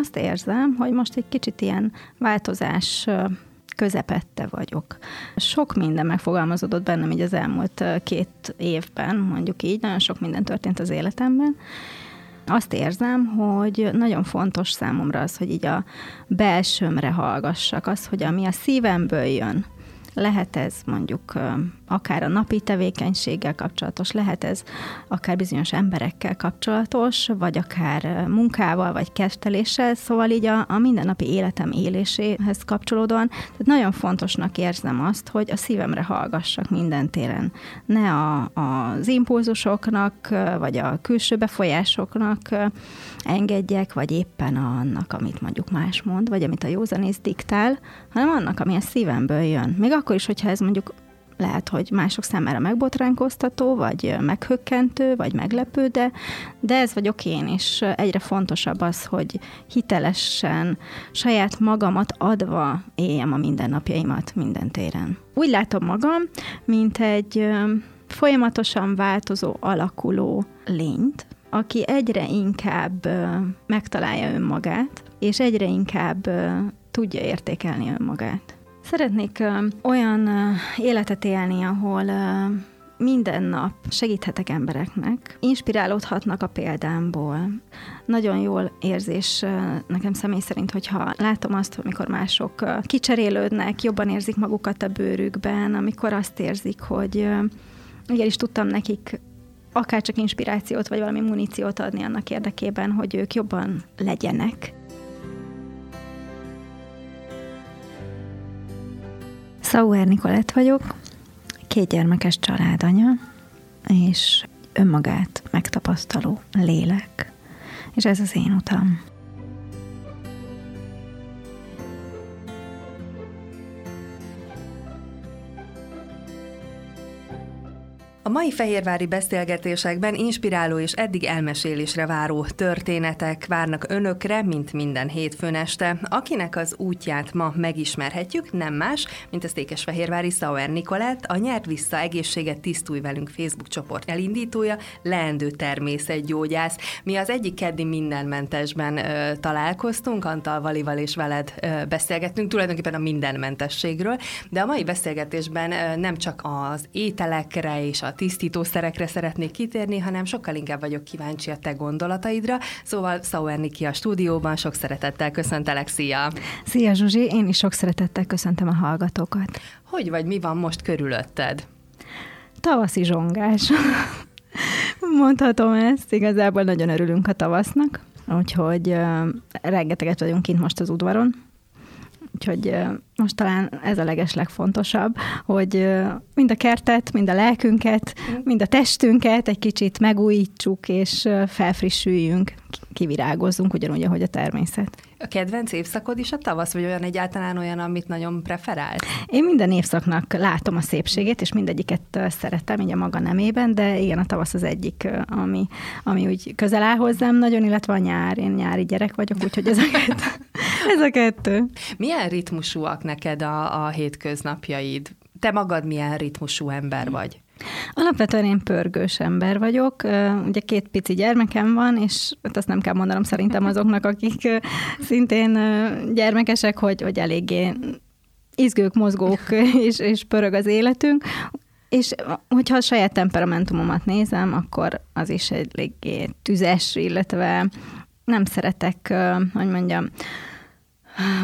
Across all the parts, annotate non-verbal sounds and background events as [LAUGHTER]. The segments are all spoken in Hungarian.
azt érzem, hogy most egy kicsit ilyen változás közepette vagyok. Sok minden megfogalmazódott bennem így az elmúlt két évben, mondjuk így, nagyon sok minden történt az életemben, azt érzem, hogy nagyon fontos számomra az, hogy így a belsőmre hallgassak, az, hogy ami a szívemből jön, lehet ez mondjuk akár a napi tevékenységgel kapcsolatos, lehet ez akár bizonyos emberekkel kapcsolatos, vagy akár munkával, vagy kezdeléssel, szóval így a, a mindennapi életem éléséhez kapcsolódóan. Tehát nagyon fontosnak érzem azt, hogy a szívemre hallgassak minden téren. Ne a, az impulzusoknak, vagy a külső befolyásoknak engedjek, vagy éppen annak, amit mondjuk más mond, vagy amit a józanész diktál, hanem annak, ami a szívemből jön. Még akkor is, hogyha ez mondjuk lehet, hogy mások számára megbotránkoztató, vagy meghökkentő, vagy meglepő, de, de ez vagyok én, és egyre fontosabb az, hogy hitelesen, saját magamat adva éljem a mindennapjaimat minden téren. Úgy látom magam, mint egy folyamatosan változó, alakuló lényt, aki egyre inkább megtalálja önmagát, és egyre inkább tudja értékelni önmagát. Szeretnék olyan életet élni, ahol minden nap segíthetek embereknek, inspirálódhatnak a példámból. Nagyon jól érzés nekem személy szerint, hogyha látom azt, amikor mások kicserélődnek, jobban érzik magukat a bőrükben, amikor azt érzik, hogy igenis tudtam nekik akár csak inspirációt, vagy valami muníciót adni annak érdekében, hogy ők jobban legyenek. Sauer Nikolett vagyok, két gyermekes családanya, és önmagát megtapasztaló lélek. És ez az én utam. A mai fehérvári beszélgetésekben inspiráló és eddig elmesélésre váró történetek várnak önökre, mint minden hétfőn este. Akinek az útját ma megismerhetjük, nem más, mint a Székesfehérvári Sauer Nikolett, a Nyert Vissza Egészséget Tisztulj Velünk Facebook csoport elindítója, leendő természetgyógyász. Mi az egyik keddi mindenmentesben ö, találkoztunk, Antal Valival és veled ö, beszélgettünk, tulajdonképpen a mindenmentességről, de a mai beszélgetésben ö, nem csak az ételekre és a tisztítószerekre szeretnék kitérni, hanem sokkal inkább vagyok kíváncsi a te gondolataidra. Szóval Sauer Niki a stúdióban, sok szeretettel köszöntelek, szia! Szia Zsuzsi, én is sok szeretettel köszöntöm a hallgatókat. Hogy vagy, mi van most körülötted? Tavaszi zsongás. [LAUGHS] Mondhatom ezt, igazából nagyon örülünk a tavasznak, úgyhogy uh, rengeteget vagyunk kint most az udvaron, Úgyhogy most talán ez a leges legfontosabb, hogy mind a kertet, mind a lelkünket, mind a testünket egy kicsit megújítsuk és felfrissüljünk, kivirágozzunk, ugyanúgy, ahogy a természet. A kedvenc évszakod is a tavasz, vagy olyan egyáltalán olyan, amit nagyon preferál? Én minden évszaknak látom a szépségét, és mindegyiket szeretem, így a maga nemében, de igen, a tavasz az egyik, ami, ami úgy közel áll hozzám nagyon, illetve a nyár. Én nyári gyerek vagyok, úgyhogy ez a kettő. [LAUGHS] ez a kettő. Milyen ritmusúak neked a, a hétköznapjaid? Te magad milyen ritmusú ember vagy? Alapvetően én pörgős ember vagyok. Ugye két pici gyermekem van, és hát azt nem kell mondanom szerintem [LAUGHS] azoknak, akik szintén gyermekesek, hogy, hogy eléggé izgők, mozgók, [LAUGHS] és, és pörög az életünk. És hogyha a saját temperamentumomat nézem, akkor az is eléggé tüzes, illetve nem szeretek, hogy mondjam,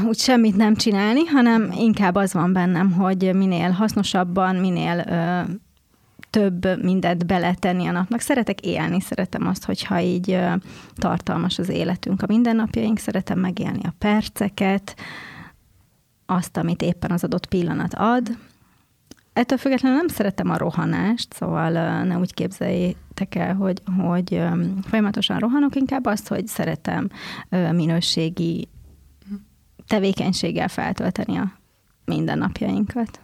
úgy semmit nem csinálni, hanem inkább az van bennem, hogy minél hasznosabban, minél több mindent beletenni a napnak. Szeretek élni, szeretem azt, hogyha így tartalmas az életünk, a mindennapjaink, szeretem megélni a perceket, azt, amit éppen az adott pillanat ad. Ettől függetlenül nem szeretem a rohanást, szóval ne úgy képzeljétek el, hogy, hogy folyamatosan rohanok, inkább azt, hogy szeretem minőségi tevékenységgel feltölteni a mindennapjainkat.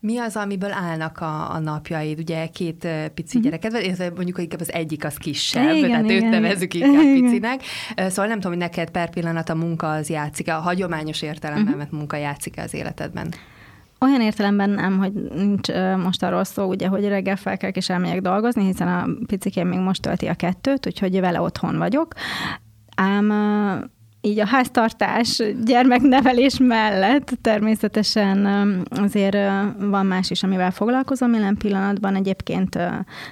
Mi az, amiből állnak a, a napjaid? Ugye két pici uh-huh. gyereked van, mondjuk inkább az egyik az kisebb, igen, tehát igen, őt nevezzük inkább igen. picinek. Szóval nem tudom, hogy neked per pillanat a munka az játszik a hagyományos értelemben uh-huh. munka játszik az életedben? Olyan értelemben nem, hogy nincs most arról szó, ugye, hogy reggel felkelek és elmegyek dolgozni, hiszen a picikém még most tölti a kettőt, úgyhogy vele otthon vagyok. Ám így a háztartás, gyermeknevelés mellett természetesen azért van más is, amivel foglalkozom. Jelen pillanatban egyébként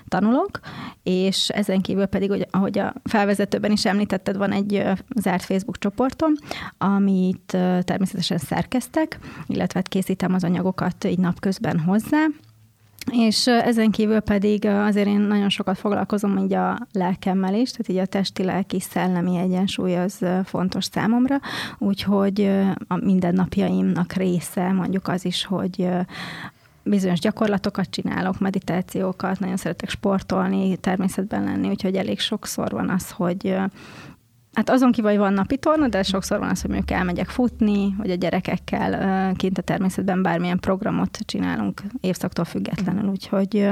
tanulok, és ezen kívül pedig, ahogy a felvezetőben is említetted, van egy zárt Facebook csoportom, amit természetesen szerkeztek, illetve hát készítem az anyagokat így napközben hozzá, és ezen kívül pedig azért én nagyon sokat foglalkozom így a lelkemmel is, tehát így a testi-lelki szellemi egyensúly az fontos számomra, úgyhogy a mindennapjaimnak része mondjuk az is, hogy bizonyos gyakorlatokat csinálok, meditációkat, nagyon szeretek sportolni, természetben lenni, úgyhogy elég sokszor van az, hogy Hát azon kívül, hogy van napi torna, de sokszor van az, hogy mondjuk elmegyek futni, vagy a gyerekekkel kint a természetben bármilyen programot csinálunk évszaktól függetlenül, úgyhogy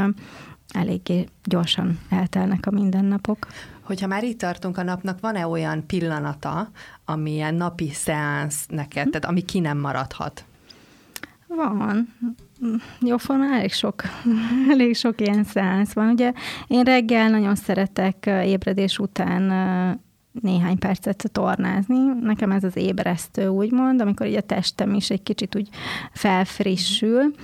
eléggé gyorsan eltelnek a mindennapok. Hogyha már itt tartunk a napnak, van-e olyan pillanata, amilyen napi szeánsz neked, tehát ami ki nem maradhat? Van. Jóformán elég sok, [LAUGHS] elég sok ilyen szeánsz van. Ugye én reggel nagyon szeretek ébredés után néhány percet tornázni. Nekem ez az ébresztő, úgymond, amikor így a testem is egy kicsit úgy felfrissül.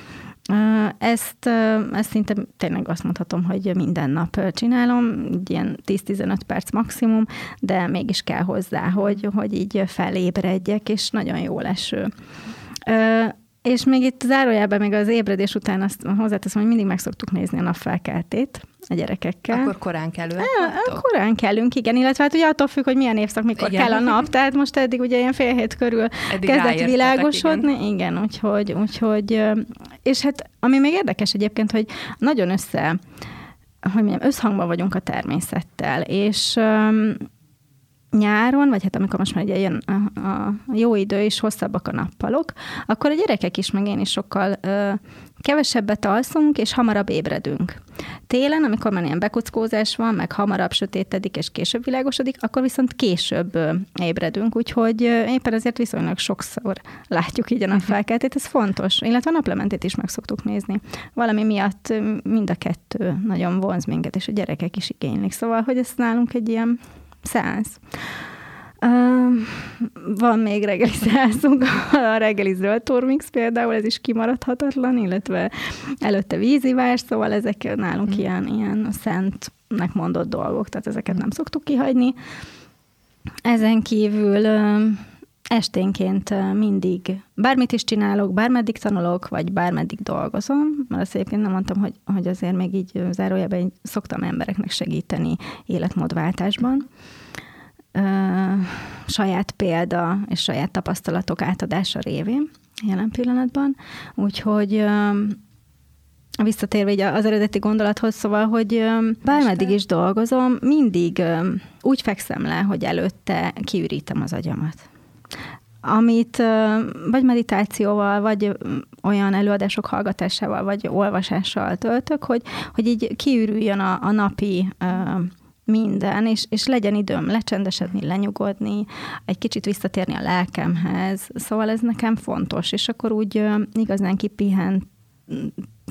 Ezt, ezt szinte tényleg azt mondhatom, hogy minden nap csinálom, ilyen 10-15 perc maximum, de mégis kell hozzá, hogy, hogy így felébredjek, és nagyon jó leső. És még itt zárójában, még az ébredés után azt hozzáteszem, hogy mindig meg szoktuk nézni a napfelkeltét a gyerekekkel. Akkor korán kellünk? Korán kellünk, igen, illetve hát ugye attól függ, hogy milyen évszak, mikor igen. kell a nap, tehát most eddig ugye ilyen fél hét körül eddig kezdett világosodni, igen. igen, úgyhogy, úgyhogy, és hát ami még érdekes egyébként, hogy nagyon össze, hogy mondjam, összhangban vagyunk a természettel, és nyáron, vagy hát amikor most már ugye jön a, a jó idő és hosszabbak a nappalok, akkor a gyerekek is, meg én is sokkal ö, kevesebbet alszunk, és hamarabb ébredünk. Télen, amikor már ilyen bekuckózás van, meg hamarabb sötétedik, és később világosodik, akkor viszont később ö, ébredünk, úgyhogy ö, éppen ezért viszonylag sokszor látjuk így a napfelkeltét, ez fontos. Illetve a naplementét is meg szoktuk nézni. Valami miatt mind a kettő nagyon vonz minket, és a gyerekek is igénylik. Szóval, hogy ez nálunk egy ilyen szeánsz. Uh, van még reggeli szeánszunk, a reggeli zöld turmix például, ez is kimaradhatatlan, illetve előtte vízivás, szóval ezek nálunk mm. ilyen, ilyen szentnek mondott dolgok, tehát ezeket nem szoktuk kihagyni. Ezen kívül uh, esténként mindig bármit is csinálok, bármeddig tanulok, vagy bármeddig dolgozom, mert azt egyébként nem mondtam, hogy, hogy azért még így zárójában szoktam embereknek segíteni életmódváltásban. Ö, saját példa és saját tapasztalatok átadása révén jelen pillanatban. Úgyhogy ö, visszatérve az eredeti gondolathoz, szóval, hogy bármeddig is dolgozom, mindig úgy fekszem le, hogy előtte kiürítem az agyamat amit vagy meditációval, vagy olyan előadások hallgatásával, vagy olvasással töltök, hogy, hogy így kiürüljön a, a napi minden, és, és legyen időm lecsendesedni, lenyugodni, egy kicsit visszatérni a lelkemhez. Szóval ez nekem fontos, és akkor úgy igazán kipihent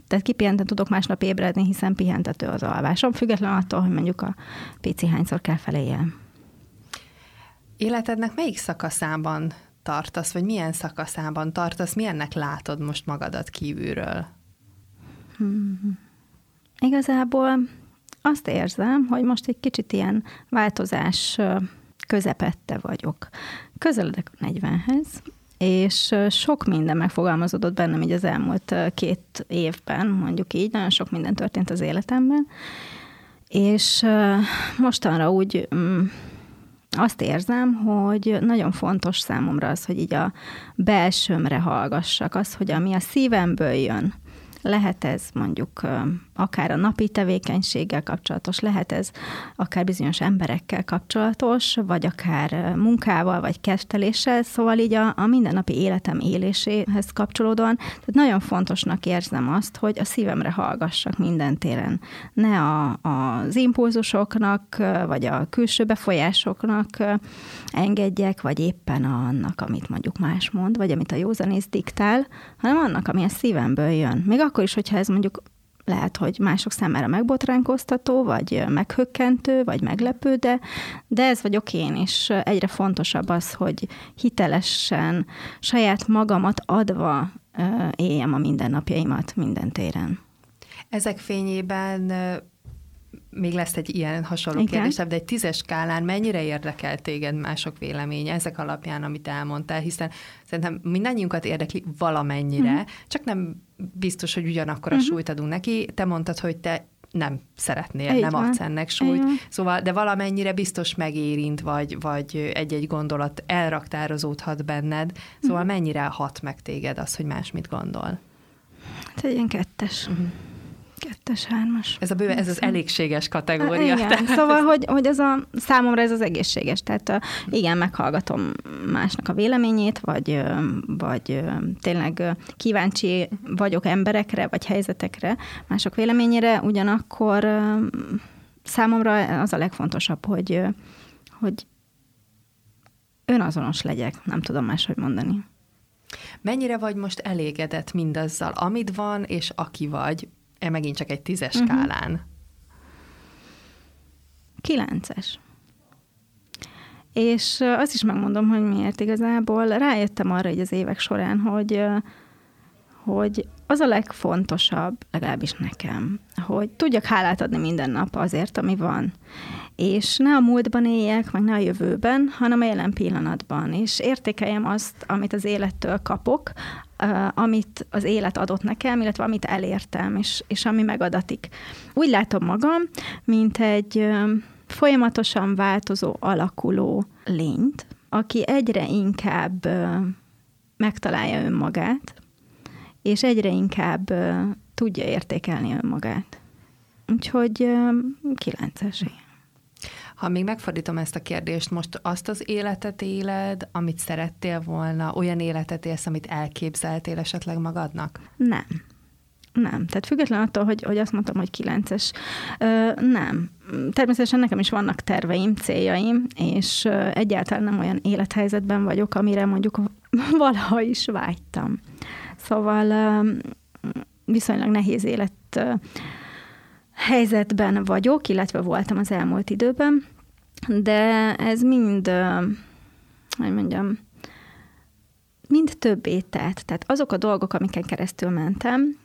tehát kipihenten tudok másnap ébredni, hiszen pihentető az alvásom, független attól, hogy mondjuk a pici hányszor kell feléljen. Életednek melyik szakaszában tartasz, vagy milyen szakaszában tartasz, milyennek látod most magadat kívülről? Hmm. Igazából azt érzem, hogy most egy kicsit ilyen változás közepette vagyok. Közeledek a 40-hez, és sok minden megfogalmazódott bennem így az elmúlt két évben, mondjuk így, nagyon sok minden történt az életemben, és mostanra úgy mm, azt érzem, hogy nagyon fontos számomra az, hogy így a belsőmre hallgassak, az, hogy ami a szívemből jön, lehet ez mondjuk akár a napi tevékenységgel kapcsolatos, lehet ez akár bizonyos emberekkel kapcsolatos, vagy akár munkával, vagy kezdeléssel, szóval így a, a mindennapi életem éléséhez kapcsolódóan. Tehát nagyon fontosnak érzem azt, hogy a szívemre hallgassak minden téren. Ne a, az impulzusoknak, vagy a külső befolyásoknak engedjek, vagy éppen annak, amit mondjuk más mond, vagy amit a józanész diktál, hanem annak, ami a szívemből jön. Még akkor is, hogyha ez mondjuk lehet, hogy mások számára megbotránkoztató, vagy meghökkentő, vagy meglepő, de, de ez vagyok én, és egyre fontosabb az, hogy hitelesen, saját magamat adva éljem a mindennapjaimat minden téren. Ezek fényében még lesz egy ilyen hasonló Igen. kérdésem, de egy tízes skálán mennyire érdekel téged mások véleménye ezek alapján, amit elmondtál, hiszen szerintem mindannyiunkat érdekli valamennyire, uh-huh. csak nem biztos, hogy ugyanakkor a uh-huh. súlyt adunk neki. Te mondtad, hogy te nem szeretnél, Így nem van. adsz ennek súlyt. Igen. Szóval, de valamennyire biztos megérint, vagy, vagy egy-egy gondolat elraktározódhat benned. Szóval uh-huh. mennyire hat meg téged az, hogy más mit gondol? Hát egy ilyen kettes. Uh-huh. Kettes, hármas. Ez, a bőve, ez az elégséges kategória. Igen, tehát... szóval, hogy, hogy ez a, számomra ez az egészséges. Tehát igen, meghallgatom másnak a véleményét, vagy, vagy tényleg kíváncsi vagyok emberekre, vagy helyzetekre, mások véleményére, ugyanakkor számomra az a legfontosabb, hogy, hogy önazonos legyek, nem tudom máshogy mondani. Mennyire vagy most elégedett mindazzal, amit van, és aki vagy? E megint csak egy tízes uh-huh. skálán. Kilences. És azt is megmondom, hogy miért igazából rájöttem arra hogy az évek során, hogy, hogy az a legfontosabb, legalábbis nekem, hogy tudjak hálát adni minden nap azért, ami van. És ne a múltban éljek, meg ne a jövőben, hanem a jelen pillanatban. És értékeljem azt, amit az élettől kapok, amit az élet adott nekem, illetve amit elértem, és, és ami megadatik. Úgy látom magam, mint egy folyamatosan változó, alakuló lényt, aki egyre inkább megtalálja önmagát, és egyre inkább tudja értékelni önmagát. Úgyhogy kilences. Ha még megfordítom ezt a kérdést, most azt az életet éled, amit szerettél volna, olyan életet élsz, amit elképzeltél esetleg magadnak? Nem. Nem. Tehát független attól, hogy, hogy azt mondtam, hogy kilences, nem. Természetesen nekem is vannak terveim, céljaim, és egyáltalán nem olyan élethelyzetben vagyok, amire mondjuk [LAUGHS] valaha is vágytam. Szóval viszonylag nehéz élet helyzetben vagyok, illetve voltam az elmúlt időben, de ez mind, hogy mondjam, mind többé tett. Tehát azok a dolgok, amiken keresztül mentem,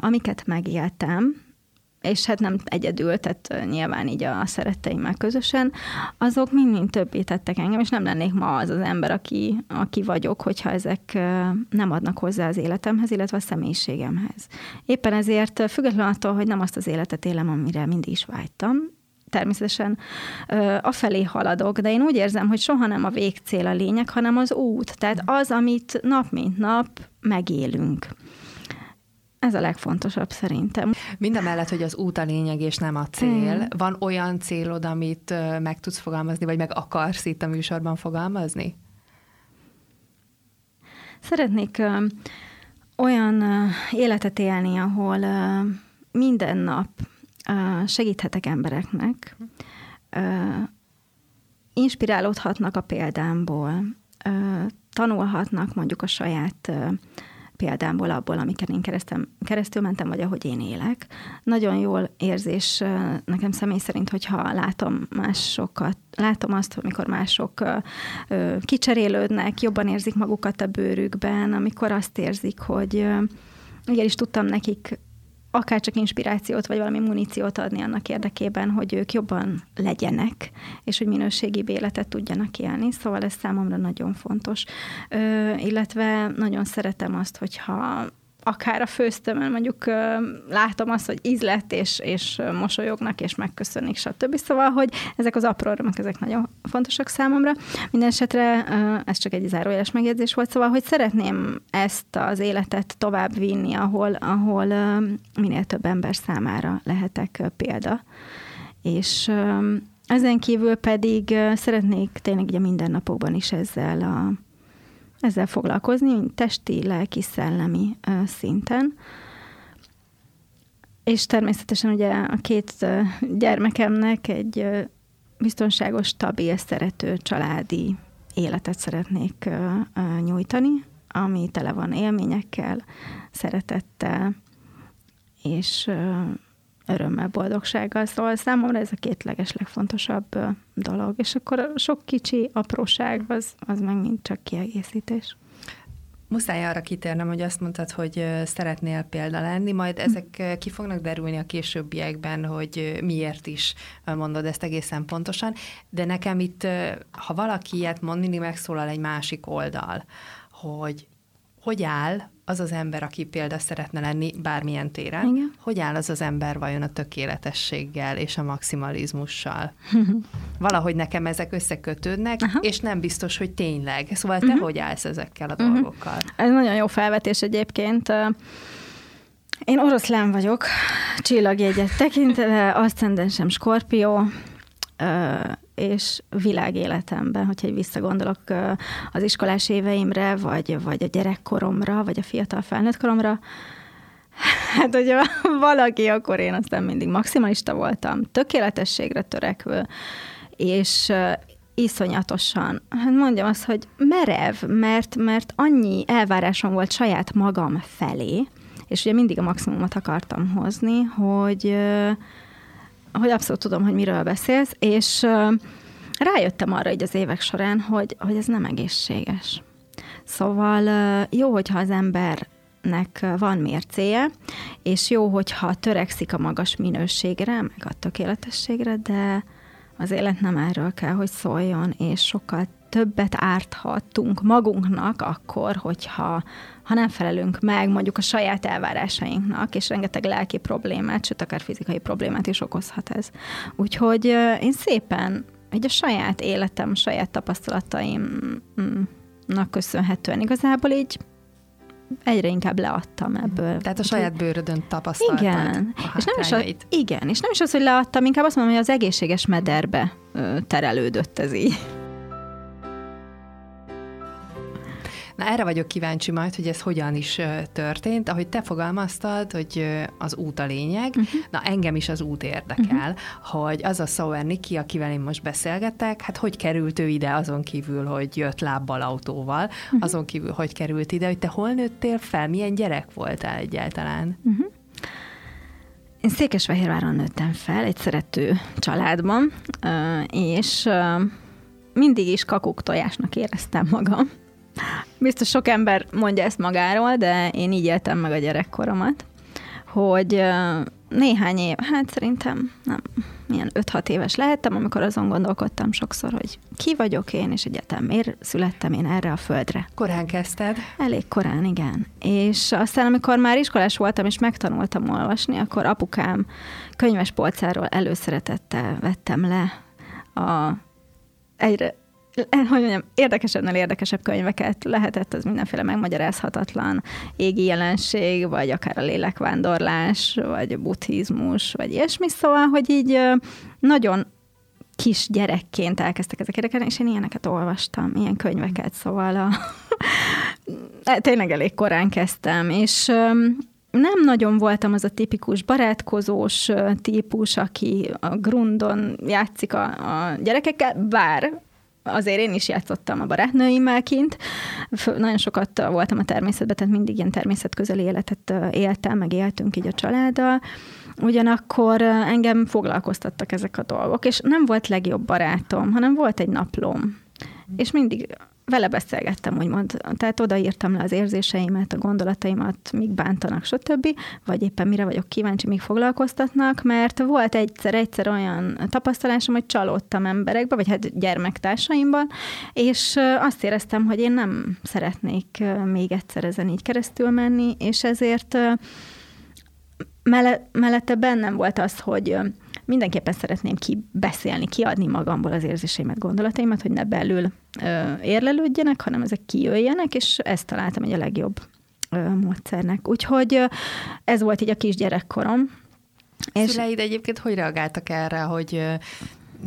amiket megéltem, és hát nem egyedül, tehát nyilván így a szeretteimmel közösen, azok mind-mind többé tettek engem, és nem lennék ma az az ember, aki, aki vagyok, hogyha ezek nem adnak hozzá az életemhez, illetve a személyiségemhez. Éppen ezért, függetlenül attól, hogy nem azt az életet élem, amire mindig is vágytam, természetesen afelé haladok, de én úgy érzem, hogy soha nem a végcél a lényeg, hanem az út. Tehát az, amit nap mint nap megélünk. Ez a legfontosabb szerintem. Minden mellett, hogy az út a lényeg és nem a cél. Mm. Van olyan célod, amit meg tudsz fogalmazni, vagy meg akarsz itt a műsorban fogalmazni? Szeretnék ö, olyan ö, életet élni, ahol ö, minden nap ö, segíthetek embereknek, ö, inspirálódhatnak a példámból, ö, tanulhatnak mondjuk a saját ö, példámból abból, amiket én keresztem, keresztül mentem, vagy ahogy én élek. Nagyon jól érzés nekem személy szerint, hogyha látom másokat, látom azt, amikor mások kicserélődnek, jobban érzik magukat a bőrükben, amikor azt érzik, hogy igenis tudtam nekik akár csak inspirációt, vagy valami muníciót adni annak érdekében, hogy ők jobban legyenek, és hogy minőségi életet tudjanak élni. Szóval ez számomra nagyon fontos. Ö, illetve nagyon szeretem azt, hogyha akár a főztömön mondjuk látom azt, hogy ízlet, és, és mosolyognak, és megköszönik, stb. Szóval, hogy ezek az apró örömök, ezek nagyon fontosak számomra. Minden esetre ez csak egy zárójeles megjegyzés volt, szóval, hogy szeretném ezt az életet tovább vinni, ahol, ahol minél több ember számára lehetek példa. És ezen kívül pedig szeretnék tényleg ugye mindennapokban is ezzel a ezzel foglalkozni, testi, lelki, szellemi szinten. És természetesen ugye a két gyermekemnek egy biztonságos, stabil, szerető, családi életet szeretnék nyújtani, ami tele van élményekkel, szeretettel, és örömmel, boldogsággal. Szóval számomra ez a két leges legfontosabb dolog. És akkor a sok kicsi apróság, az, az meg mind csak kiegészítés. Muszáj arra kitérnem, hogy azt mondtad, hogy szeretnél példa lenni, majd ezek ki fognak derülni a későbbiekben, hogy miért is mondod ezt egészen pontosan, de nekem itt, ha valaki ilyet mond, mindig megszólal egy másik oldal, hogy hogy áll az az ember, aki példa szeretne lenni bármilyen téren, Igen. hogy áll az az ember vajon a tökéletességgel és a maximalizmussal. [LAUGHS] Valahogy nekem ezek összekötődnek, Aha. és nem biztos, hogy tényleg. Szóval te uh-huh. hogy állsz ezekkel a uh-huh. dolgokkal? Ez nagyon jó felvetés egyébként. Én oroszlán vagyok, csillagjegyet tekintve, aszcendensem skorpió, és világéletemben, hogyha egy visszagondolok az iskolás éveimre, vagy, vagy a gyerekkoromra, vagy a fiatal felnőtt koromra, [LAUGHS] hát hogyha valaki, akkor én aztán mindig maximalista voltam, tökéletességre törekvő, és iszonyatosan, hát mondjam azt, hogy merev, mert, mert annyi elvárásom volt saját magam felé, és ugye mindig a maximumot akartam hozni, hogy hogy abszolút tudom, hogy miről beszélsz, és rájöttem arra így az évek során, hogy, hogy ez nem egészséges. Szóval jó, hogyha az embernek van mércéje, és jó, hogyha törekszik a magas minőségre, meg a tökéletességre, de az élet nem erről kell, hogy szóljon, és sokkal többet árthatunk magunknak akkor, hogyha ha nem felelünk meg mondjuk a saját elvárásainknak, és rengeteg lelki problémát, sőt, akár fizikai problémát is okozhat ez. Úgyhogy én szépen egy a saját életem, saját tapasztalataimnak köszönhetően igazából így egyre inkább leadtam ebből. Tehát a saját bőrödön tapasztaltad igen. A és nem is az, igen, és nem is az, hogy leadtam, inkább azt mondom, hogy az egészséges mederbe terelődött ez így. Na erre vagyok kíváncsi majd, hogy ez hogyan is történt. Ahogy te fogalmaztad, hogy az út a lényeg, uh-huh. na engem is az út érdekel, uh-huh. hogy az a Sauer Niki, akivel én most beszélgetek, hát hogy került ő ide azon kívül, hogy jött lábbal autóval, uh-huh. azon kívül, hogy került ide, hogy te hol nőttél fel, milyen gyerek voltál egyáltalán? Uh-huh. Én Székesfehérváron nőttem fel, egy szerető családban, és mindig is kakuk tojásnak éreztem magam. Biztos sok ember mondja ezt magáról, de én így éltem meg a gyerekkoromat, hogy néhány év, hát szerintem nem, milyen 5-6 éves lehettem, amikor azon gondolkodtam sokszor, hogy ki vagyok én, és egyáltalán miért születtem én erre a földre. Korán kezdted? Elég korán, igen. És aztán, amikor már iskolás voltam, és megtanultam olvasni, akkor apukám könyves polcáról előszeretettel vettem le a egyre hogy mondjam, érdekesebbnél érdekesebb könyveket lehetett, az mindenféle megmagyarázhatatlan égi jelenség, vagy akár a lélekvándorlás, vagy a buddhizmus, vagy ilyesmi, szóval, hogy így nagyon kis gyerekként elkezdtek ezek érdekelni, és én ilyeneket olvastam, ilyen könyveket, szóval a... [LAUGHS] tényleg elég korán kezdtem, és nem nagyon voltam az a tipikus barátkozós típus, aki a grundon játszik a, a gyerekekkel, bár azért én is játszottam a barátnőimmel kint. Nagyon sokat voltam a természetben, tehát mindig ilyen természetközeli életet éltem, meg éltünk így a családdal. Ugyanakkor engem foglalkoztattak ezek a dolgok, és nem volt legjobb barátom, hanem volt egy naplóm. És mindig vele beszélgettem, úgymond. Tehát odaírtam le az érzéseimet, a gondolataimat, mik bántanak, stb. Vagy éppen mire vagyok kíváncsi, mik foglalkoztatnak, mert volt egyszer-egyszer olyan tapasztalásom, hogy csalódtam emberekbe, vagy hát gyermektársaimban, és azt éreztem, hogy én nem szeretnék még egyszer ezen így keresztül menni, és ezért mellette bennem volt az, hogy mindenképpen szeretném kibeszélni, kiadni magamból az érzéseimet, gondolataimat, hogy ne belül érlelődjenek, hanem ezek kijöjjenek, és ezt találtam egy a legjobb módszernek. Úgyhogy ez volt így a kisgyerekkorom. És... Szüleid egyébként hogy reagáltak erre, hogy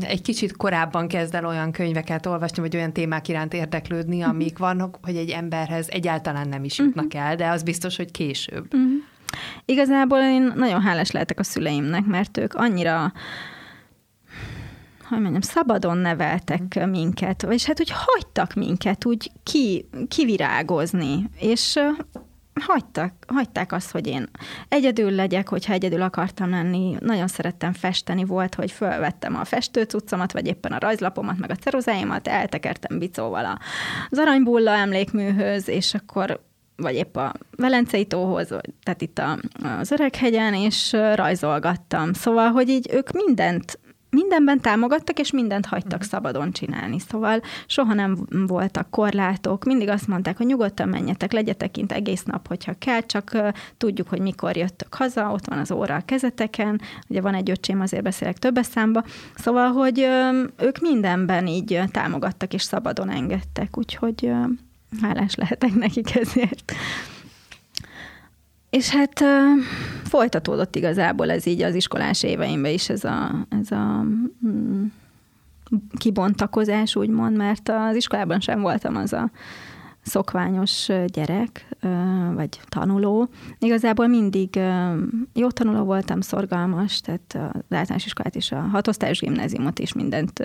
egy kicsit korábban kezd el olyan könyveket olvasni, vagy olyan témák iránt érdeklődni, mhm. amik vannak, hogy egy emberhez egyáltalán nem is jutnak uh-huh. el, de az biztos, hogy később. Uh-huh. Igazából én nagyon hálás lehetek a szüleimnek, mert ők annyira hogy mondjam, szabadon neveltek minket, vagy hát úgy hagytak minket úgy ki, kivirágozni, és hagytak, hagyták azt, hogy én egyedül legyek, hogyha egyedül akartam lenni. Nagyon szerettem festeni, volt, hogy fölvettem a festőcuccomat, vagy éppen a rajzlapomat, meg a ceruzáimat, eltekertem bicóval az aranybulla emlékműhöz, és akkor vagy épp a Velencei tóhoz, tehát itt a, az Öreghegyen, és rajzolgattam. Szóval, hogy így ők mindent mindenben támogattak, és mindent hagytak uh-huh. szabadon csinálni. Szóval soha nem voltak korlátok, mindig azt mondták, hogy nyugodtan menjetek, legyetek kint egész nap, hogyha kell, csak tudjuk, hogy mikor jöttök haza, ott van az óra a kezeteken, ugye van egy öcsém, azért beszélek többes számba, szóval, hogy ők mindenben így támogattak, és szabadon engedtek, úgyhogy hálás lehetek nekik ezért. És hát folytatódott igazából ez így az iskolás éveimben is ez a, ez a mm, kibontakozás, úgymond, mert az iskolában sem voltam az a szokványos gyerek, vagy tanuló. Igazából mindig jó tanuló voltam, szorgalmas, tehát az általános iskolát és a hatosztályos gimnáziumot is mindent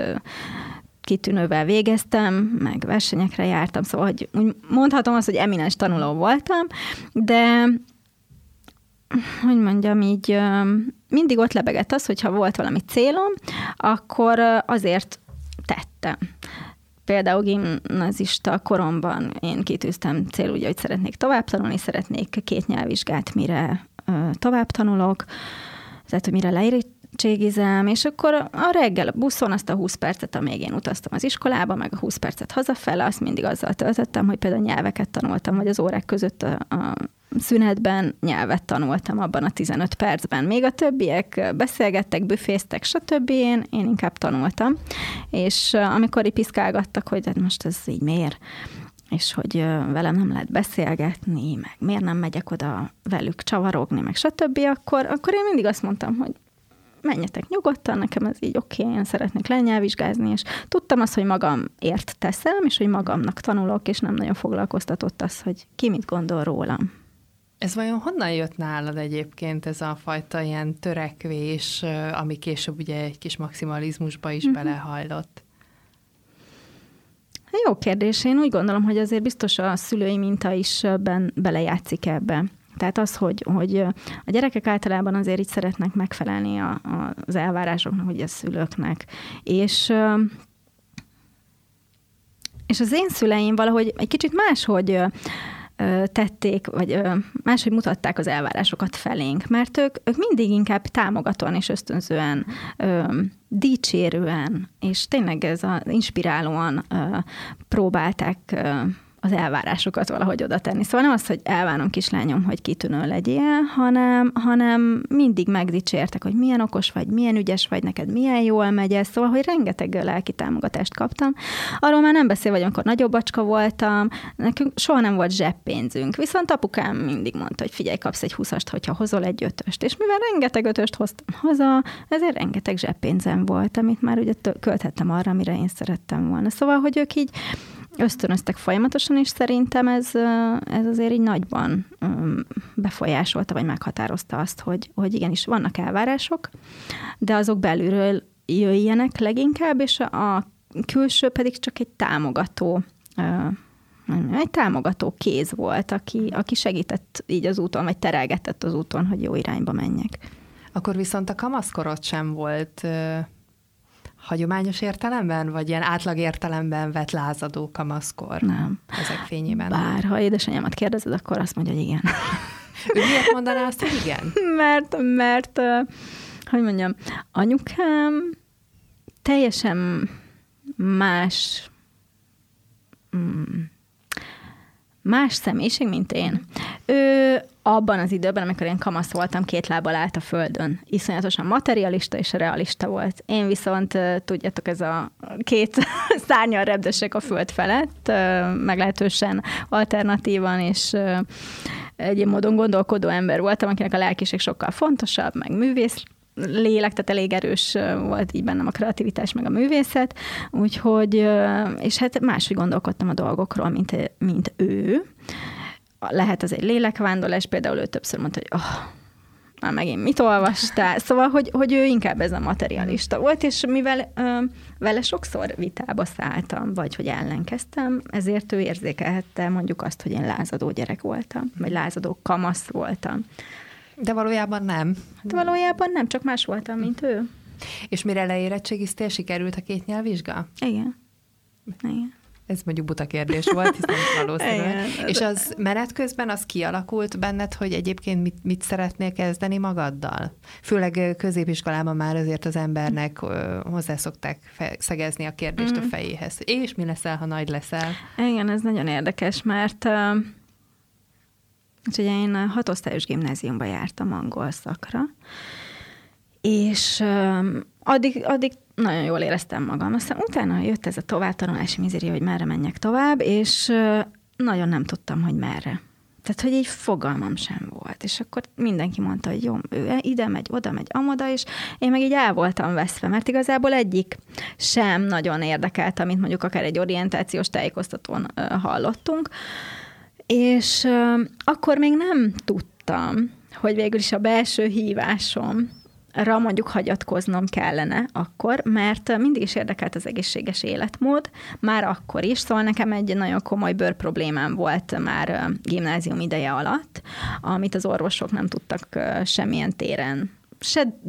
kitűnővel végeztem, meg versenyekre jártam, szóval hogy mondhatom azt, hogy eminens tanuló voltam, de hogy mondjam, így mindig ott lebegett az, hogyha volt valami célom, akkor azért tettem. Például gimnazista koromban én kitűztem cél, ugye, hogy szeretnék tovább tanulni, szeretnék két nyelvvizsgát, mire tovább tanulok, tehát, hogy mire leérettségizem, és akkor a reggel a buszon azt a 20 percet, amíg én utaztam az iskolába, meg a 20 percet hazafele, azt mindig azzal töltöttem, hogy például nyelveket tanultam, vagy az órák között a, a szünetben nyelvet tanultam abban a 15 percben. Még a többiek beszélgettek, büféztek, stb. Én, én inkább tanultam. És amikor így hogy hát most ez így miért, és hogy velem nem lehet beszélgetni, meg miért nem megyek oda velük csavarogni, meg stb., akkor, akkor én mindig azt mondtam, hogy menjetek nyugodtan, nekem ez így oké, okay, én szeretnék lenyelvizsgázni, és tudtam azt, hogy magamért teszem, és hogy magamnak tanulok, és nem nagyon foglalkoztatott az, hogy ki mit gondol rólam. Ez vajon honnan jött nálad egyébként ez a fajta ilyen törekvés, ami később ugye egy kis maximalizmusba is mm-hmm. belehajlott? Jó kérdés. Én úgy gondolom, hogy azért biztos a szülői minta is ben, belejátszik ebbe. Tehát az, hogy, hogy a gyerekek általában azért így szeretnek megfelelni a, a, az elvárásoknak, hogy a szülőknek. És és az én szüleim valahogy egy kicsit máshogy tették, vagy máshogy mutatták az elvárásokat felénk, mert ők, ők mindig inkább támogatóan és ösztönzően, dicsérően, és tényleg ez az inspirálóan próbálták az elvárásokat valahogy oda tenni. Szóval nem az, hogy elvárom kislányom, hogy kitűnő legyél, hanem, hanem mindig megdicsértek, hogy milyen okos vagy, milyen ügyes vagy, neked milyen jól megy ez. Szóval, hogy rengeteg lelki támogatást kaptam. Arról már nem beszél, hogy amikor nagyobb bacska voltam, nekünk soha nem volt zseppénzünk. Viszont apukám mindig mondta, hogy figyelj, kapsz egy húszast, hogyha hozol egy ötöst. És mivel rengeteg ötöst hoztam haza, ezért rengeteg zseppénzem volt, amit már ugye költhettem arra, amire én szerettem volna. Szóval, hogy ők így ösztönöztek folyamatosan, és szerintem ez, ez azért így nagyban befolyásolta, vagy meghatározta azt, hogy, hogy igenis vannak elvárások, de azok belülről jöjjenek leginkább, és a külső pedig csak egy támogató egy támogató kéz volt, aki, aki segített így az úton, vagy terelgetett az úton, hogy jó irányba menjek. Akkor viszont a kamaszkorot sem volt hagyományos értelemben, vagy ilyen átlag értelemben vett lázadó kamaszkor? Nem. Ezek fényében? Bár, ha édesanyámat kérdezed, akkor azt mondja, hogy igen. ő miért mondaná azt, hogy igen? mert, mert, hogy mondjam, anyukám teljesen más mm, más személyiség, mint én. Ő abban az időben, amikor én kamasz voltam, két lábbal állt a földön. Iszonyatosan materialista és realista volt. Én viszont, tudjátok, ez a két [LAUGHS] szárnyal repdesek a föld felett, meglehetősen alternatívan, és egy módon gondolkodó ember voltam, akinek a lelkiség sokkal fontosabb, meg művész lélek, tehát elég erős volt így bennem a kreativitás, meg a művészet, úgyhogy, és hát máshogy gondolkodtam a dolgokról, mint, mint ő. Lehet az egy lélekvándorlás, például ő többször mondta, hogy oh, már megint mit olvastál. Szóval, hogy, hogy ő inkább ez a materialista volt, és mivel ö, vele sokszor vitába szálltam, vagy hogy ellenkeztem, ezért ő érzékelhette mondjuk azt, hogy én lázadó gyerek voltam, vagy lázadó kamasz voltam. De valójában nem. Hát valójában nem, csak más voltam, mint ő. És mire leérettségiztél, sikerült a két nyelvvizsga? Igen. Igen. Ez mondjuk buta kérdés volt, hiszen valószínűleg. És az menet közben az kialakult benned, hogy egyébként mit, mit szeretnél kezdeni magaddal? Főleg középiskolában már azért az embernek hozzászokták szegezni a kérdést mm. a mhm. fejéhez. És mi leszel, ha nagy leszel? Igen, ez nagyon érdekes, mert uh, ugye én hatosztályos gimnáziumba jártam angol szakra, és uh, addig, addig nagyon jól éreztem magam. Aztán utána jött ez a továbbtanulási mizéria, hogy merre menjek tovább, és nagyon nem tudtam, hogy merre. Tehát, hogy egy fogalmam sem volt. És akkor mindenki mondta, hogy jó, ő ide megy, oda megy, amoda, és én meg így el voltam veszve, mert igazából egyik sem nagyon érdekelt, amit mondjuk akár egy orientációs tájékoztatón hallottunk. És akkor még nem tudtam, hogy végül is a belső hívásom ra mondjuk hagyatkoznom kellene akkor, mert mindig is érdekelt az egészséges életmód, már akkor is, szóval nekem egy nagyon komoly bőr problémám volt már gimnázium ideje alatt, amit az orvosok nem tudtak semmilyen téren se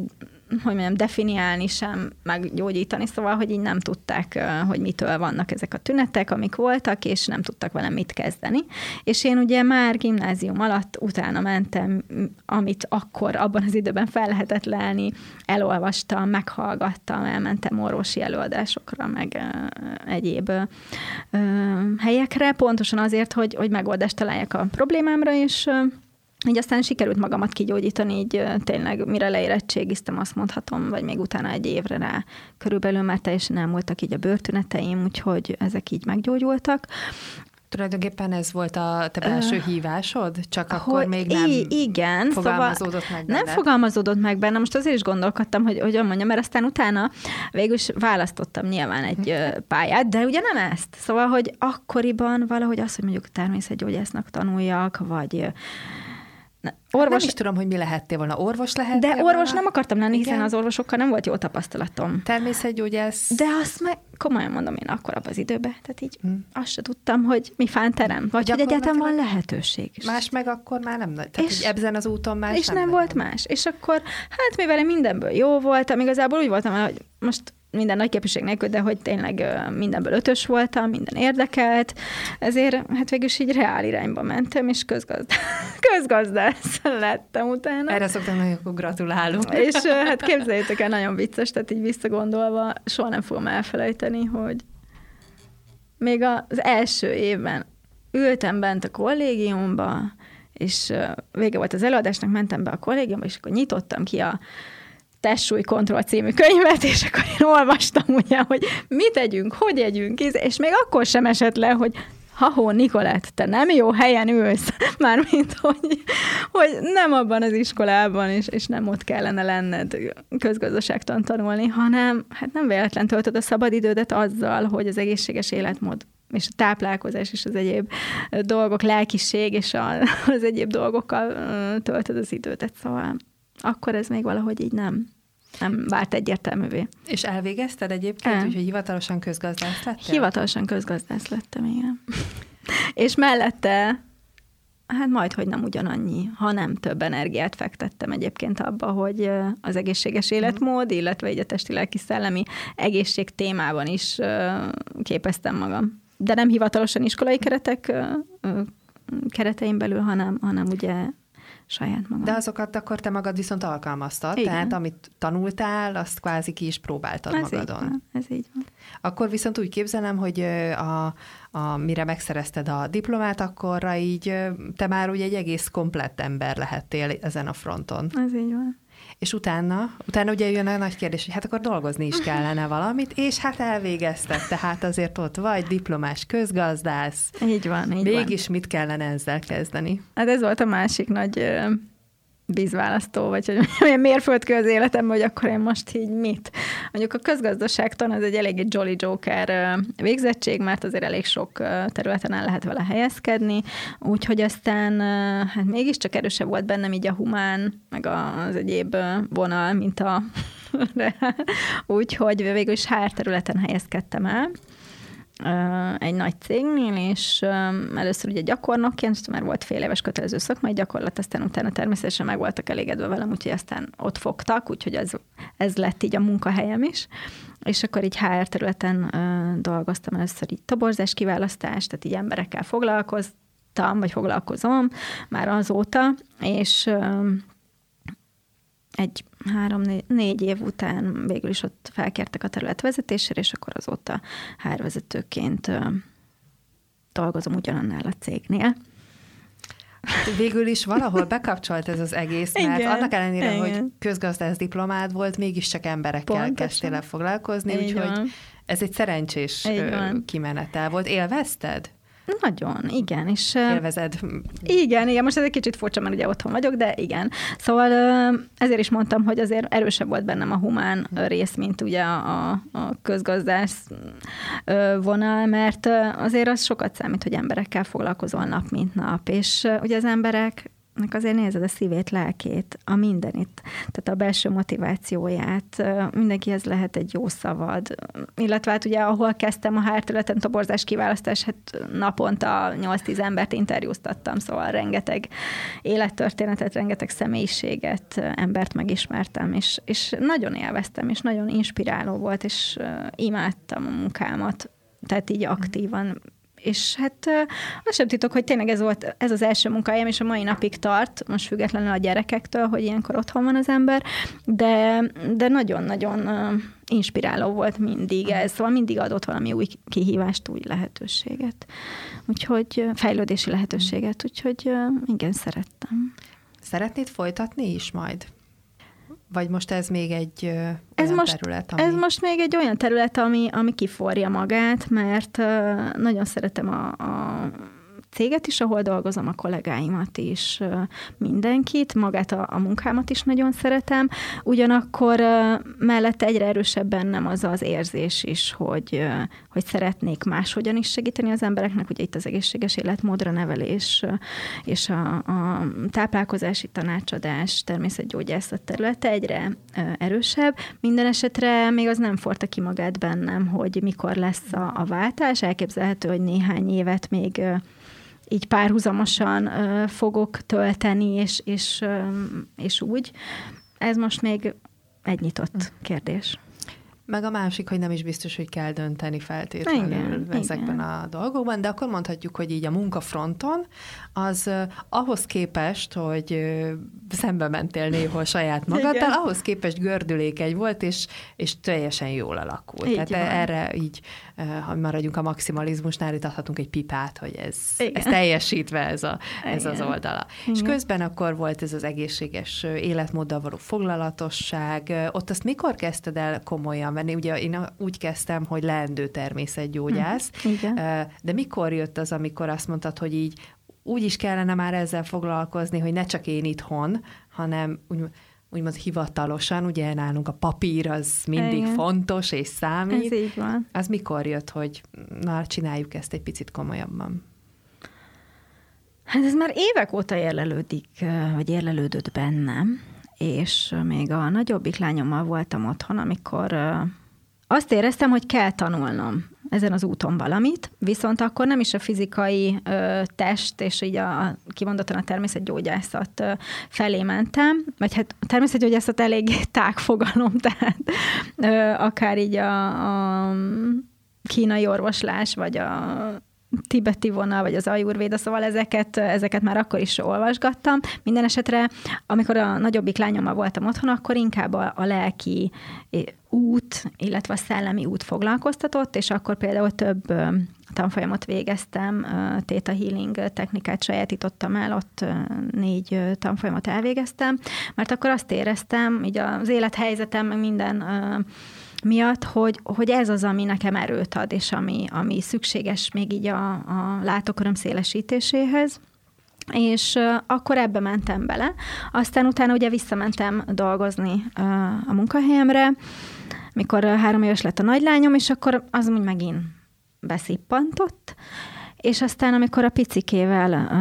hogy mondjam, definiálni sem, meggyógyítani, szóval, hogy így nem tudták, hogy mitől vannak ezek a tünetek, amik voltak, és nem tudtak velem mit kezdeni. És én ugye már gimnázium alatt utána mentem, amit akkor abban az időben fel lehetett lelni, elolvastam, meghallgattam, elmentem orvosi előadásokra, meg egyéb helyekre, pontosan azért, hogy, hogy megoldást találjak a problémámra, és így aztán sikerült magamat kigyógyítani, így tényleg mire leérettségiztem, azt mondhatom, vagy még utána egy évre rá körülbelül már teljesen nem voltak így a börtüneteim, úgyhogy ezek így meggyógyultak. Tulajdonképpen ez volt a te belső uh, hívásod? Csak akkor még nem igen, fogalmazódott szóval meg benne? Nem fogalmazódott meg benne, most azért is gondolkodtam, hogy hogy mondjam, mert aztán utána végül is választottam nyilván egy pályát, de ugye nem ezt. Szóval, hogy akkoriban valahogy az, hogy mondjuk természetgyógyásznak tanuljak, vagy Orvos... Nem is tudom, hogy mi lehettél volna. Orvos lehettél De orvos volna? nem akartam lenni, hiszen Igen. az orvosokkal nem volt jó tapasztalatom. Természetgyógyász. De azt meg komolyan mondom én akkor abban az időben, tehát így hmm. azt se tudtam, hogy mi fánterem, vagy hogy egyáltalán van lehetőség. Más meg akkor már nem, tehát és, ebben az úton már És nem, nem volt más. És akkor, hát mivel én mindenből jó voltam, igazából úgy voltam, hogy most minden nagy képviség nélkül, de hogy tényleg mindenből ötös voltam, minden érdekelt, ezért hát végül is így reál irányba mentem, és közgazda, [LAUGHS] közgazdász lettem utána. Erre szoktam nagyon gratulálunk. És [LAUGHS] hát képzeljétek el, nagyon vicces, tehát így visszagondolva soha nem fogom elfelejteni, hogy még az első évben ültem bent a kollégiumba, és vége volt az előadásnak, mentem be a kollégiumba, és akkor nyitottam ki a Testsúly Kontroll című könyvet, és akkor én olvastam ugye, hogy mit együnk, hogy együnk, és még akkor sem esett le, hogy ha-hó, Nikolett, te nem jó helyen ülsz, [LAUGHS] mármint, hogy, hogy nem abban az iskolában, és, és nem ott kellene lenned közgazdaságtan tanulni, hanem hát nem véletlen töltöd a szabadidődet azzal, hogy az egészséges életmód és a táplálkozás és az egyéb dolgok, lelkiség és [LAUGHS] az egyéb dolgokkal töltöd az időt. Szóval akkor ez még valahogy így nem, nem vált egyértelművé. És elvégezted egyébként, El. úgyhogy hivatalosan közgazdász lettél? Hivatalosan közgazdász lettem, igen. [LAUGHS] és mellette Hát majd, hogy nem ugyanannyi, hanem több energiát fektettem egyébként abba, hogy az egészséges mhm. életmód, illetve egy a testi-lelki-szellemi egészség témában is képeztem magam. De nem hivatalosan iskolai keretek keretein belül, hanem, hanem ugye saját magam. De azokat akkor te magad viszont alkalmaztad, Igen. tehát amit tanultál, azt kvázi ki is próbáltad ez magadon. Így van, ez így van. Akkor viszont úgy képzelem, hogy a, a, mire megszerezted a diplomát, akkorra így te már úgy egy egész komplett ember lehettél ezen a fronton. Ez így van. És utána, utána ugye jön a nagy kérdés, hogy hát akkor dolgozni is kellene valamit, és hát elvégezted, tehát azért ott vagy, diplomás közgazdász. Így van, így Mégis van. mit kellene ezzel kezdeni? Hát ez volt a másik nagy vízválasztó, vagy hogy [LAUGHS] olyan mérföldkő az életemben, hogy akkor én most így mit. Mondjuk a közgazdaságtan az egy eléggé Jolly Joker végzettség, mert azért elég sok területen el lehet vele helyezkedni, úgyhogy aztán hát mégiscsak erősebb volt bennem így a humán, meg az egyéb vonal, mint a [LAUGHS] úgyhogy végül is HR területen helyezkedtem el, egy nagy cégnél, és először ugye gyakornokként, mert volt fél éves kötelező szakmai gyakorlat, aztán utána természetesen meg voltak elégedve velem, úgyhogy aztán ott fogtak, úgyhogy ez, ez lett így a munkahelyem is. És akkor így HR területen dolgoztam először így toborzás kiválasztás, tehát így emberekkel foglalkoztam, vagy foglalkozom már azóta, és egy három-négy év után végül is ott felkértek a terület vezetésére, és akkor azóta hárvezetőként dolgozom ugyanannál a cégnél. Hát végül is valahol bekapcsolt ez az egész, mert igen, annak ellenére, igen. hogy közgazdász diplomád volt, mégiscsak emberekkel Pontosan. kezdtél el foglalkozni, úgyhogy ez egy szerencsés kimenetel volt. Élvezted? Nagyon, igen. És, Élvezed. Igen, igen, most ez egy kicsit furcsa, mert ugye otthon vagyok, de igen. Szóval ezért is mondtam, hogy azért erősebb volt bennem a humán rész, mint ugye a, a közgazdász vonal, mert azért az sokat számít, hogy emberekkel foglalkozol nap, mint nap, és ugye az emberek azért nézed a szívét, lelkét, a mindenit, tehát a belső motivációját, mindenkihez lehet egy jó szavad, illetve hát ugye ahol kezdtem a hárterületen toborzás kiválasztás, hát naponta 8-10 embert interjúztattam, szóval rengeteg élettörténetet, rengeteg személyiséget, embert megismertem, és, és nagyon élveztem, és nagyon inspiráló volt, és imádtam a munkámat, tehát így aktívan és hát az sem titok, hogy tényleg ez volt ez az első munkahelyem, és a mai napig tart, most függetlenül a gyerekektől, hogy ilyenkor otthon van az ember, de, de nagyon-nagyon inspiráló volt mindig ez, szóval mindig adott valami új kihívást, új lehetőséget, úgyhogy fejlődési lehetőséget, úgyhogy igen, szerettem. Szeretnéd folytatni is majd? Vagy most ez még egy olyan ez most, terület, ami... Ez most még egy olyan terület, ami, ami kiforja magát, mert nagyon szeretem a, a céget is, ahol dolgozom, a kollégáimat is, mindenkit, magát a, a munkámat is nagyon szeretem, ugyanakkor mellette egyre erősebb bennem az az érzés is, hogy, hogy szeretnék máshogyan is segíteni az embereknek, ugye itt az egészséges életmódra nevelés és a, a táplálkozási tanácsadás, természetgyógyászat területe egyre erősebb. Minden esetre még az nem forta ki magát bennem, hogy mikor lesz a, a váltás. Elképzelhető, hogy néhány évet még így párhuzamosan fogok tölteni, és, és, és úgy. Ez most még egy nyitott hm. kérdés. Meg a másik, hogy nem is biztos, hogy kell dönteni feltétlenül igen, ezekben igen. a dolgokban, de akkor mondhatjuk, hogy így a munkafronton az ahhoz képest, hogy szembe mentél néhol saját magaddal, igen. ahhoz képest gördülékeny volt, és, és teljesen jól alakult. Így Tehát van. erre így, ha maradjunk a maximalizmusnál, itt adhatunk egy pipát, hogy ez, ez teljesítve ez, a, ez az oldala. Igen. És közben akkor volt ez az egészséges életmóddal való foglalatosság. Ott azt mikor kezdted el komolyan venni? Ugye én úgy kezdtem, hogy leendő természetgyógyász, hm, igen. de mikor jött az, amikor azt mondtad, hogy így úgy is kellene már ezzel foglalkozni, hogy ne csak én itthon, hanem úgy, úgymond hivatalosan, ugye nálunk a papír az mindig Igen. fontos és számít. Ez így van. Az mikor jött, hogy na, csináljuk ezt egy picit komolyabban? Hát ez már évek óta érlelődik, vagy érlelődött bennem, és még a nagyobbik lányommal voltam otthon, amikor azt éreztem, hogy kell tanulnom ezen az úton valamit, viszont akkor nem is a fizikai ö, test, és így a, kimondottan a természetgyógyászat ö, felé mentem, vagy hát a természetgyógyászat elég [LAUGHS] tág fogalom, [LAUGHS] tehát ö, akár így a, a kínai orvoslás, vagy a tibeti vonal, vagy az ajurvéda, szóval ezeket, ezeket már akkor is olvasgattam. Minden esetre, amikor a nagyobbik lányommal voltam otthon, akkor inkább a, a lelki út, illetve a szellemi út foglalkoztatott, és akkor például több tanfolyamot végeztem, Theta Healing technikát sajátítottam el, ott négy tanfolyamot elvégeztem, mert akkor azt éreztem, így az élethelyzetem, meg minden miatt, hogy, hogy ez az, ami nekem erőt ad, és ami, ami szükséges még így a, a látóköröm szélesítéséhez és akkor ebbe mentem bele. Aztán utána ugye visszamentem dolgozni a munkahelyemre, mikor három éves lett a nagylányom, és akkor az úgy megint beszippantott, és aztán, amikor a picikével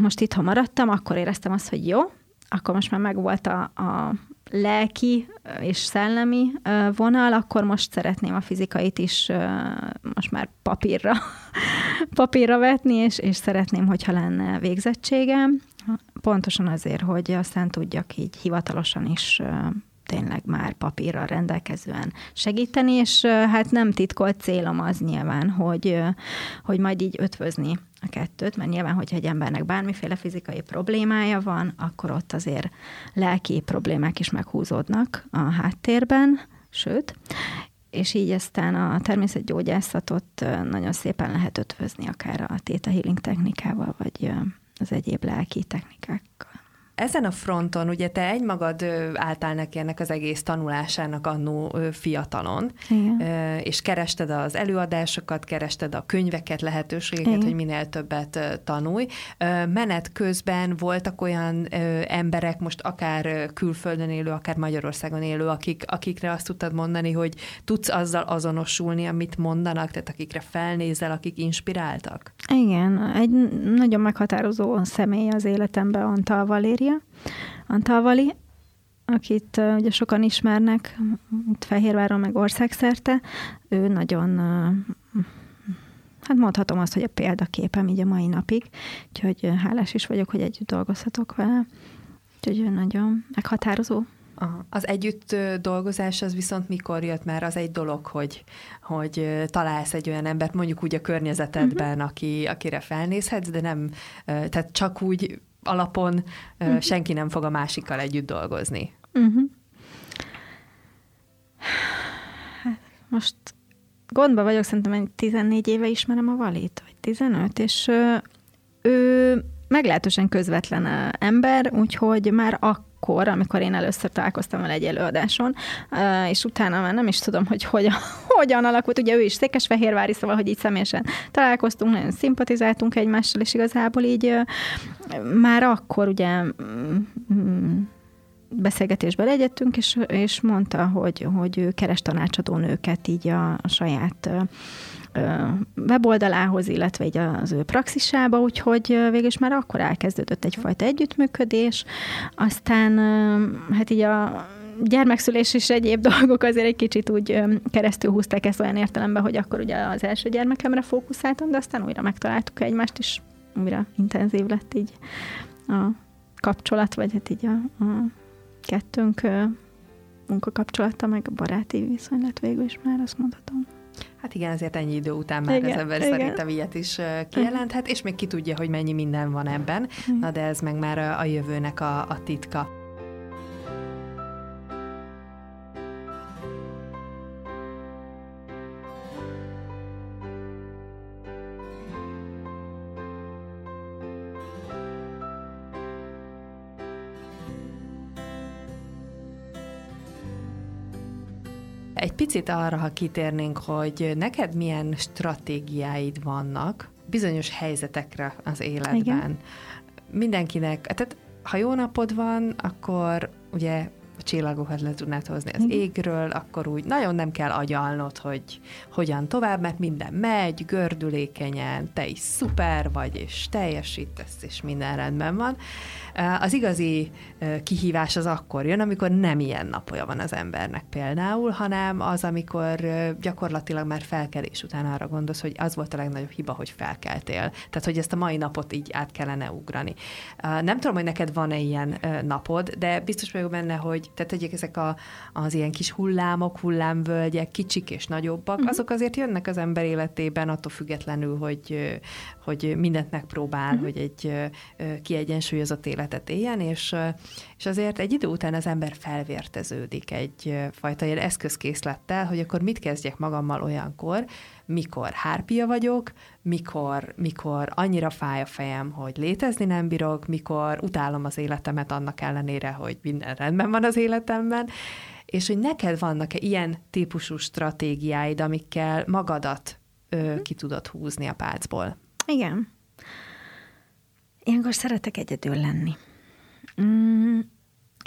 most itthon maradtam, akkor éreztem azt, hogy jó, akkor most már megvolt a, a lelki és szellemi vonal, akkor most szeretném a fizikait is most már papírra, [LAUGHS] papírra vetni, és, és szeretném, hogyha lenne végzettségem. Pontosan azért, hogy aztán tudjak így hivatalosan is tényleg már papírral rendelkezően segíteni, és hát nem titkolt célom az nyilván, hogy, hogy majd így ötvözni a kettőt, mert nyilván, hogyha egy embernek bármiféle fizikai problémája van, akkor ott azért lelki problémák is meghúzódnak a háttérben, sőt, és így aztán a természetgyógyászatot nagyon szépen lehet ötvözni, akár a Theta Healing technikával, vagy az egyéb lelki technikákkal. Ezen a fronton ugye te egymagad álltál neki ennek az egész tanulásának annó fiatalon, Igen. és kerested az előadásokat, kerested a könyveket, lehetőségeket, Igen. hogy minél többet tanulj. Menet közben voltak olyan emberek, most akár külföldön élő, akár Magyarországon élő, akik, akikre azt tudtad mondani, hogy tudsz azzal azonosulni, amit mondanak, tehát akikre felnézel, akik inspiráltak? Igen, egy nagyon meghatározó személy az életemben Antal Valéria, Antalvali, akit uh, ugye sokan ismernek, itt Fehérváron, meg országszerte. Ő nagyon, uh, hát mondhatom azt, hogy a példaképem így a mai napig, úgyhogy hálás is vagyok, hogy együtt dolgozhatok vele. Úgyhogy ő nagyon meghatározó Aha. Az együtt dolgozás az viszont mikor jött már? Az egy dolog, hogy, hogy találsz egy olyan embert, mondjuk úgy a környezetedben, uh-huh. aki, akire felnézhetsz, de nem, tehát csak úgy alapon uh-huh. senki nem fog a másikkal együtt dolgozni. Uh-huh. most gondba vagyok, szerintem egy 14 éve ismerem a Valit, vagy 15, és ő meglehetősen közvetlen ember, úgyhogy már akkor akkor, amikor én először találkoztam vele egy előadáson, és utána már nem is tudom, hogy hogyan, [LAUGHS] hogyan alakult. Ugye ő is Székesfehérvári, szóval, hogy így személyesen találkoztunk, nagyon szimpatizáltunk egymással, és igazából így már akkor ugye mm, mm, beszélgetésbe legyettünk, és, és mondta, hogy, hogy ő keres tanácsadó így a, a saját weboldalához, illetve így az ő praxisába, úgyhogy végül is már akkor elkezdődött egyfajta együttműködés. Aztán hát így a gyermekszülés és egyéb [LAUGHS] dolgok azért egy kicsit úgy keresztül húzták ezt olyan értelemben, hogy akkor ugye az első gyermekemre fókuszáltam, de aztán újra megtaláltuk egymást, és újra intenzív lett így a kapcsolat, vagy hát így a, a kettőnk munkakapcsolata, meg a baráti viszony lett végül is már, azt mondhatom. Hát igen, azért ennyi idő után már igen, az ember igen. szerintem ilyet is kijelenthet, és még ki tudja, hogy mennyi minden van ebben, na de ez meg már a jövőnek a, a titka. Egy picit arra, ha kitérnénk, hogy neked milyen stratégiáid vannak bizonyos helyzetekre az életben. Igen. Mindenkinek, tehát ha jó napod van, akkor ugye a csillagokat le tudnád hozni az égről, akkor úgy nagyon nem kell agyalnod, hogy hogyan tovább, mert minden megy, gördülékenyen, te is szuper vagy, és teljesítesz, és minden rendben van. Az igazi kihívás az akkor jön, amikor nem ilyen napja van az embernek például, hanem az, amikor gyakorlatilag már felkelés után arra gondolsz, hogy az volt a legnagyobb hiba, hogy felkeltél. Tehát, hogy ezt a mai napot így át kellene ugrani. Nem tudom, hogy neked van-e ilyen napod, de biztos vagyok benne, hogy tehát hogy ezek a, az ilyen kis hullámok, hullámvölgyek, kicsik és nagyobbak, uh-huh. azok azért jönnek az ember életében, attól függetlenül, hogy, hogy mindent megpróbál, uh-huh. hogy egy kiegyensúlyozott életet éljen, és, és azért egy idő után az ember felvérteződik egy fajta ilyen eszközkészlettel, hogy akkor mit kezdjek magammal olyankor, mikor hárpia vagyok, mikor, mikor annyira fáj a fejem, hogy létezni nem bírok, mikor utálom az életemet annak ellenére, hogy minden rendben van az életemben, és hogy neked vannak-e ilyen típusú stratégiáid, amikkel magadat ö, mhm. ki tudod húzni a pálcból? Igen. Ilyenkor szeretek egyedül lenni. Mm,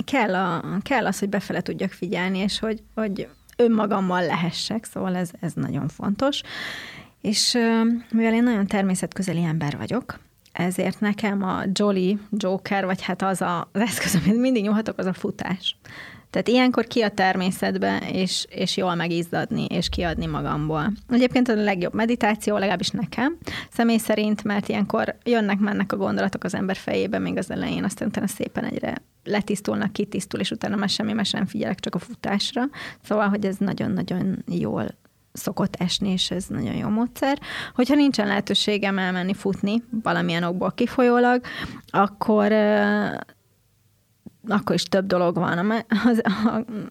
kell, a, kell az, hogy befele tudjak figyelni, és hogy, hogy önmagammal lehessek, szóval ez, ez nagyon fontos. És mivel én nagyon természetközeli ember vagyok, ezért nekem a Jolly Joker, vagy hát az a, az eszköz, amit mindig nyúlhatok, az a futás. Tehát ilyenkor ki a természetbe, és, és jól megizzadni, és kiadni magamból. Egyébként a legjobb meditáció, legalábbis nekem, személy szerint, mert ilyenkor jönnek-mennek a gondolatok az ember fejébe még az elején, aztán utána szépen egyre letisztulnak, kitisztul, és utána már semmi más nem figyelek, csak a futásra. Szóval, hogy ez nagyon-nagyon jól szokott esni, és ez nagyon jó módszer. Hogyha nincsen lehetőségem elmenni futni, valamilyen okból kifolyólag, akkor akkor is több dolog van. A,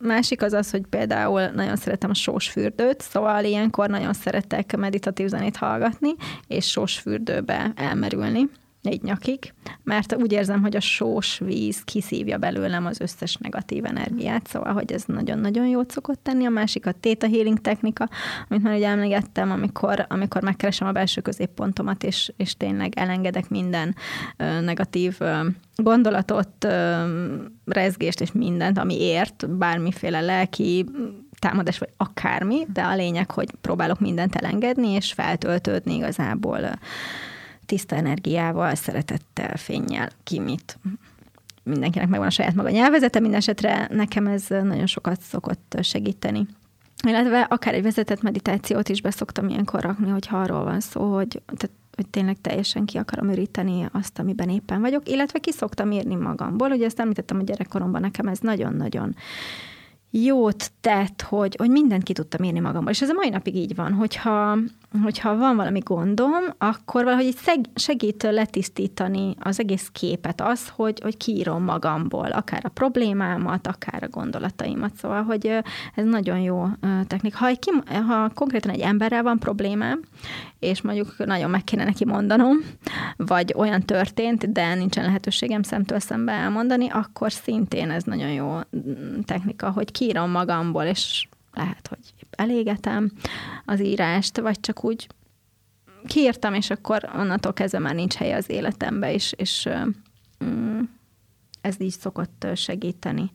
másik az az, hogy például nagyon szeretem a sós fürdőt, szóval ilyenkor nagyon szeretek meditatív zenét hallgatni, és sós fürdőbe elmerülni négy nyakig, mert úgy érzem, hogy a sós víz kiszívja belőlem az összes negatív energiát, szóval, hogy ez nagyon-nagyon jót szokott tenni. A másik a Theta Healing technika, amit már ugye emlegettem, amikor, amikor megkeresem a belső középpontomat, és, és tényleg elengedek minden ö, negatív ö, gondolatot, ö, rezgést és mindent, ami ért, bármiféle lelki támadás, vagy akármi, de a lényeg, hogy próbálok mindent elengedni, és feltöltődni igazából tiszta energiával, szeretettel, fényjel, ki mit. Mindenkinek megvan a saját maga nyelvezete, minden esetre nekem ez nagyon sokat szokott segíteni. Illetve akár egy vezetett meditációt is beszoktam ilyenkor rakni, hogyha arról van szó, hogy, tehát, hogy tényleg teljesen ki akarom üríteni azt, amiben éppen vagyok, illetve ki szoktam írni magamból. Ugye ezt említettem, hogy gyerekkoromban nekem ez nagyon-nagyon jót tett, hogy, hogy mindent ki tudtam írni magamból. És ez a mai napig így van, hogyha, hogyha van valami gondom, akkor valahogy így segít letisztítani az egész képet az, hogy, hogy kiírom magamból, akár a problémámat, akár a gondolataimat. Szóval, hogy ez nagyon jó technika. Ha, egy, ha konkrétan egy emberrel van problémám, és mondjuk nagyon meg kéne neki mondanom, vagy olyan történt, de nincsen lehetőségem szemtől szembe elmondani, akkor szintén ez nagyon jó mm, technika, hogy kiírom magamból, és lehet, hogy elégetem az írást, vagy csak úgy kiírtam, és akkor onnantól kezdve már nincs helye az életembe, és, és mm, ez így szokott segíteni.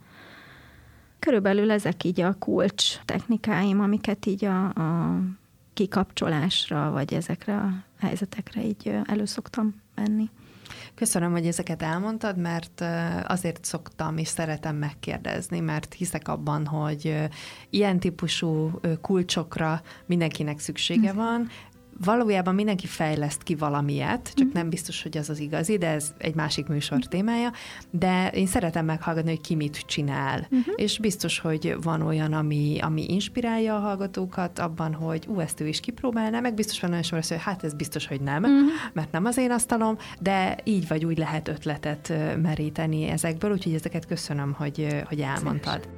Körülbelül ezek így a kulcs technikáim, amiket így a, a kikapcsolásra, vagy ezekre a helyzetekre így előszoktam venni. Köszönöm, hogy ezeket elmondtad, mert azért szoktam és szeretem megkérdezni, mert hiszek abban, hogy ilyen típusú kulcsokra mindenkinek szüksége mhm. van, valójában mindenki fejleszt ki valamiet, csak mm. nem biztos, hogy az az igazi, de ez egy másik műsor mm. témája, de én szeretem meghallgatni, hogy ki mit csinál, mm-hmm. és biztos, hogy van olyan, ami, ami inspirálja a hallgatókat abban, hogy ú, ezt ő is kipróbálná, meg biztos van olyan sor, hogy hát ez biztos, hogy nem, mm-hmm. mert nem az én asztalom, de így vagy úgy lehet ötletet meríteni ezekből, úgyhogy ezeket köszönöm, hogy, hogy elmondtad. Szépen.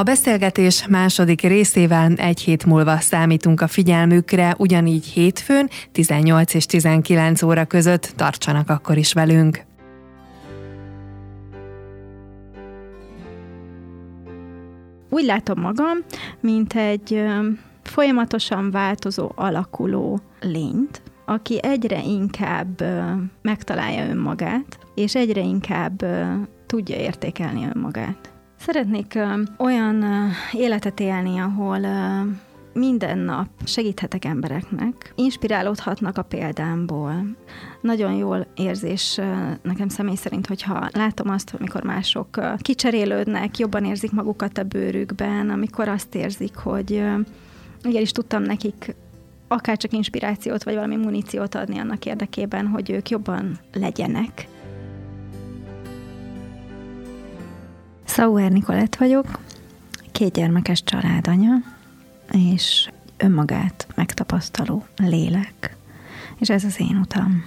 A beszélgetés második részével egy hét múlva számítunk a figyelmükre, ugyanígy hétfőn 18 és 19 óra között tartsanak akkor is velünk. Úgy látom magam, mint egy folyamatosan változó, alakuló lényt, aki egyre inkább megtalálja önmagát, és egyre inkább tudja értékelni önmagát. Szeretnék olyan életet élni, ahol minden nap segíthetek embereknek, inspirálódhatnak a példámból. Nagyon jól érzés nekem személy szerint, hogyha látom azt, amikor mások kicserélődnek, jobban érzik magukat a bőrükben, amikor azt érzik, hogy igenis tudtam nekik akár csak inspirációt, vagy valami muníciót adni annak érdekében, hogy ők jobban legyenek. Sauer Nikolett vagyok, két gyermekes családanya, és önmagát megtapasztaló lélek, és ez az én utam.